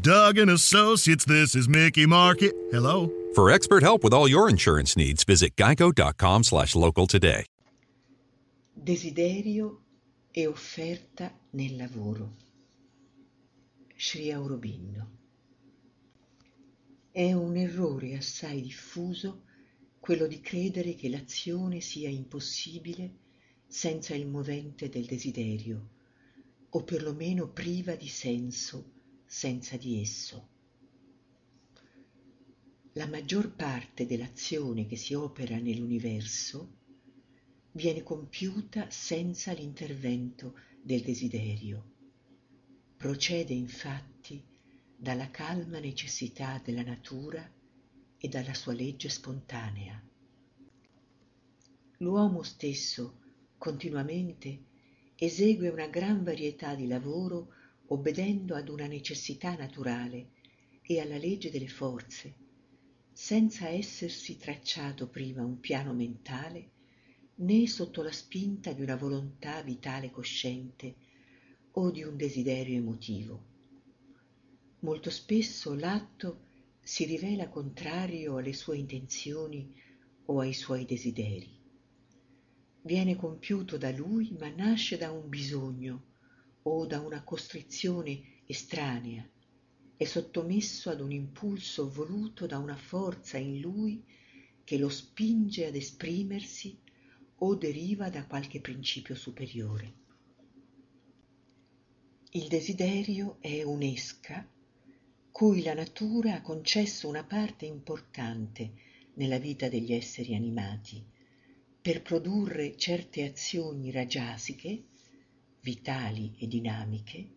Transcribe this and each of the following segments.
Doug and Associates, this is Mickey Marquis. Hello? For expert help with all your insurance needs, visit geico.com slash local today. Desiderio e offerta nel lavoro. Sri Aurobindo. È un errore assai diffuso quello di credere che l'azione sia impossibile senza il movente del desiderio, o perlomeno priva di senso senza di esso. La maggior parte dell'azione che si opera nell'universo viene compiuta senza l'intervento del desiderio. Procede infatti dalla calma necessità della natura e dalla sua legge spontanea. L'uomo stesso continuamente esegue una gran varietà di lavoro obbedendo ad una necessità naturale e alla legge delle forze, senza essersi tracciato prima un piano mentale né sotto la spinta di una volontà vitale cosciente o di un desiderio emotivo. Molto spesso l'atto si rivela contrario alle sue intenzioni o ai suoi desideri. Viene compiuto da lui ma nasce da un bisogno o da una costrizione estranea, è sottomesso ad un impulso voluto da una forza in lui che lo spinge ad esprimersi o deriva da qualche principio superiore. Il desiderio è un'esca cui la natura ha concesso una parte importante nella vita degli esseri animati per produrre certe azioni rajasiche, vitali e dinamiche,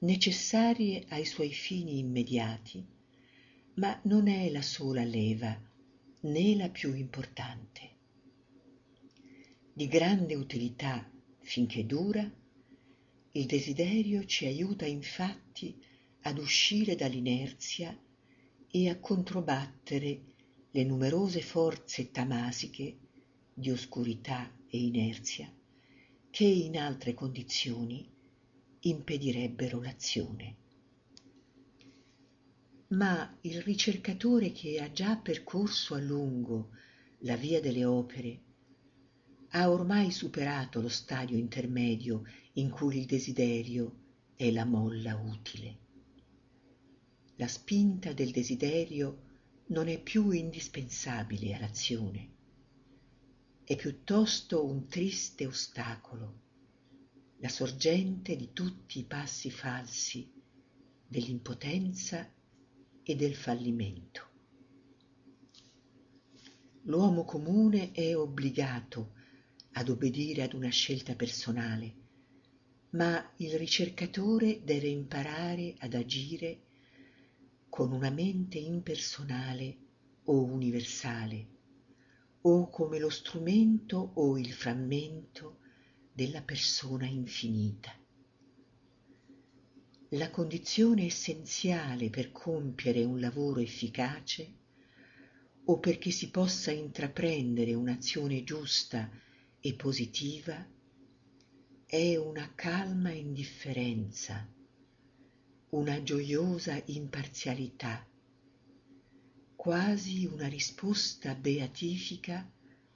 necessarie ai suoi fini immediati, ma non è la sola leva né la più importante. Di grande utilità finché dura, il desiderio ci aiuta infatti ad uscire dall'inerzia e a controbattere le numerose forze tamasiche di oscurità e inerzia che in altre condizioni impedirebbero l'azione. Ma il ricercatore che ha già percorso a lungo la via delle opere ha ormai superato lo stadio intermedio in cui il desiderio è la molla utile la spinta del desiderio non è più indispensabile all'azione, è piuttosto un triste ostacolo, la sorgente di tutti i passi falsi dell'impotenza e del fallimento. L'uomo comune è obbligato ad obbedire ad una scelta personale, ma il ricercatore deve imparare ad agire con una mente impersonale o universale, o come lo strumento o il frammento della persona infinita. La condizione essenziale per compiere un lavoro efficace o perché si possa intraprendere un'azione giusta e positiva è una calma indifferenza una gioiosa imparzialità, quasi una risposta beatifica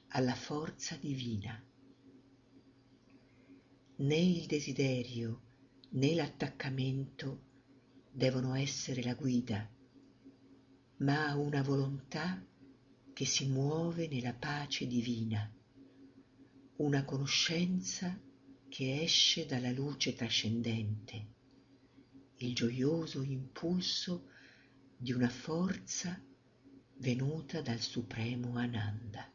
alla forza divina. Né il desiderio né l'attaccamento devono essere la guida, ma una volontà che si muove nella pace divina, una conoscenza che esce dalla luce trascendente il gioioso impulso di una forza venuta dal supremo Ananda.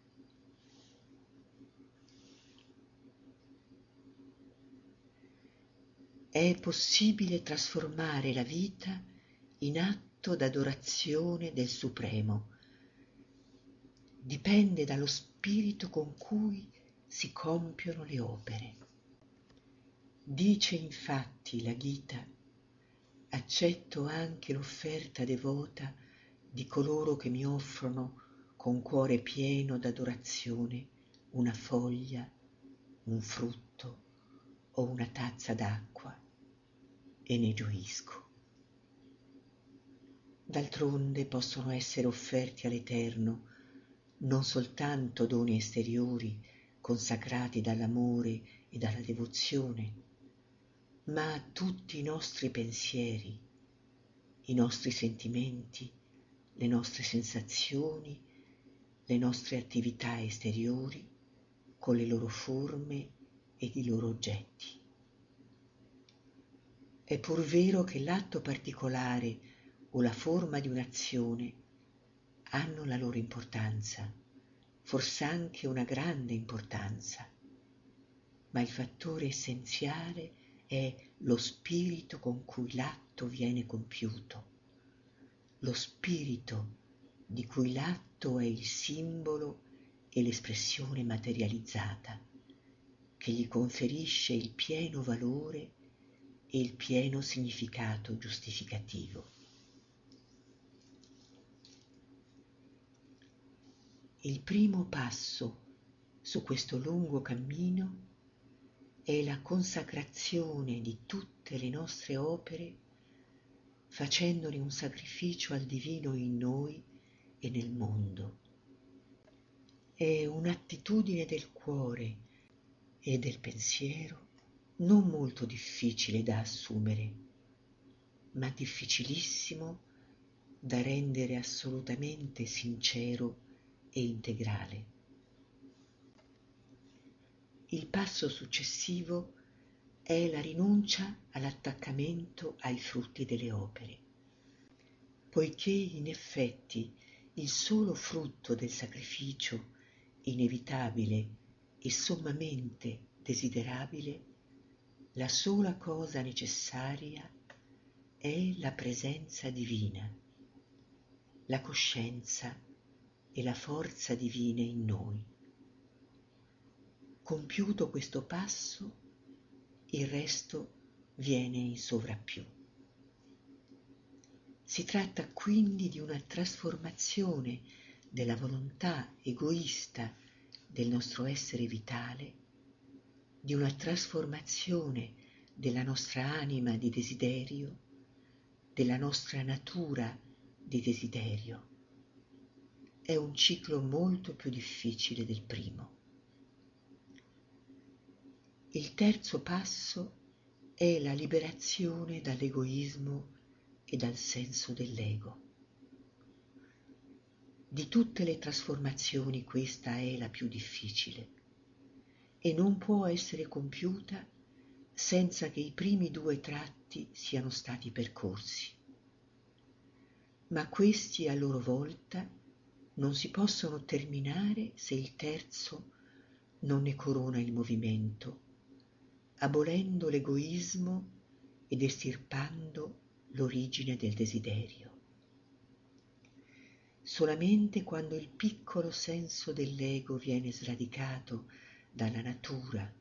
È possibile trasformare la vita in atto d'adorazione del Supremo. Dipende dallo spirito con cui si compiono le opere. Dice infatti la Gita, accetto anche l'offerta devota di coloro che mi offrono con cuore pieno d'adorazione una foglia, un frutto o una tazza d'acqua e ne gioisco. D'altronde possono essere offerti all'Eterno non soltanto doni esteriori consacrati dall'amore e dalla devozione, ma tutti i nostri pensieri, i nostri sentimenti, le nostre sensazioni, le nostre attività esteriori con le loro forme ed i loro oggetti. È pur vero che l'atto particolare o la forma di un'azione hanno la loro importanza, fors'anche una grande importanza, ma il fattore essenziale è lo spirito con cui l'atto viene compiuto, lo spirito di cui l'atto è il simbolo e l'espressione materializzata, che gli conferisce il pieno valore e il pieno significato giustificativo. Il primo passo su questo lungo cammino è la consacrazione di tutte le nostre opere facendone un sacrificio al divino in noi e nel mondo. È un'attitudine del cuore e del pensiero non molto difficile da assumere, ma difficilissimo da rendere assolutamente sincero e integrale. Il passo successivo è la rinuncia all'attaccamento ai frutti delle opere, poiché in effetti il solo frutto del sacrificio inevitabile e sommamente desiderabile, la sola cosa necessaria è la presenza divina, la coscienza e la forza divina in noi. Compiuto questo passo, il resto viene in sovrappiù. Si tratta quindi di una trasformazione della volontà egoista del nostro essere vitale, di una trasformazione della nostra anima di desiderio, della nostra natura di desiderio è un ciclo molto più difficile del primo. Il terzo passo è la liberazione dall'egoismo e dal senso dell'ego. Di tutte le trasformazioni questa è la più difficile e non può essere compiuta senza che i primi due tratti siano stati percorsi. Ma questi a loro volta non si possono terminare se il terzo non ne corona il movimento, abolendo l'egoismo ed estirpando l'origine del desiderio. Solamente quando il piccolo senso dell'ego viene sradicato dalla natura,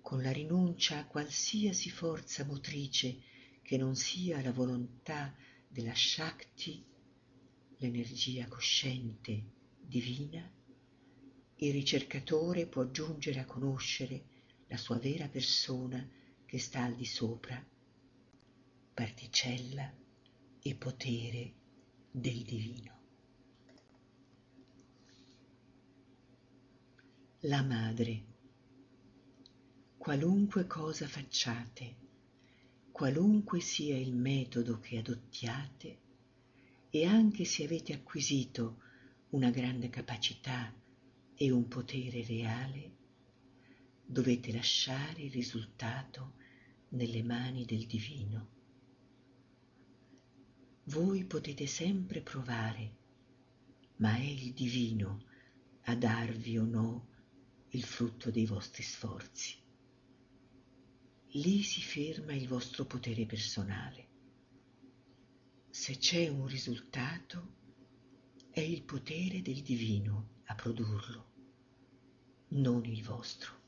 con la rinuncia a qualsiasi forza motrice che non sia la volontà della Shakti l'energia cosciente divina, il ricercatore può giungere a conoscere la sua vera persona che sta al di sopra, particella e potere del divino. La madre. Qualunque cosa facciate, qualunque sia il metodo che adottiate, e anche se avete acquisito una grande capacità e un potere reale, dovete lasciare il risultato nelle mani del divino. Voi potete sempre provare, ma è il divino a darvi o no il frutto dei vostri sforzi. Lì si ferma il vostro potere personale se c'è un risultato, è il potere del divino a produrlo. non il vostro.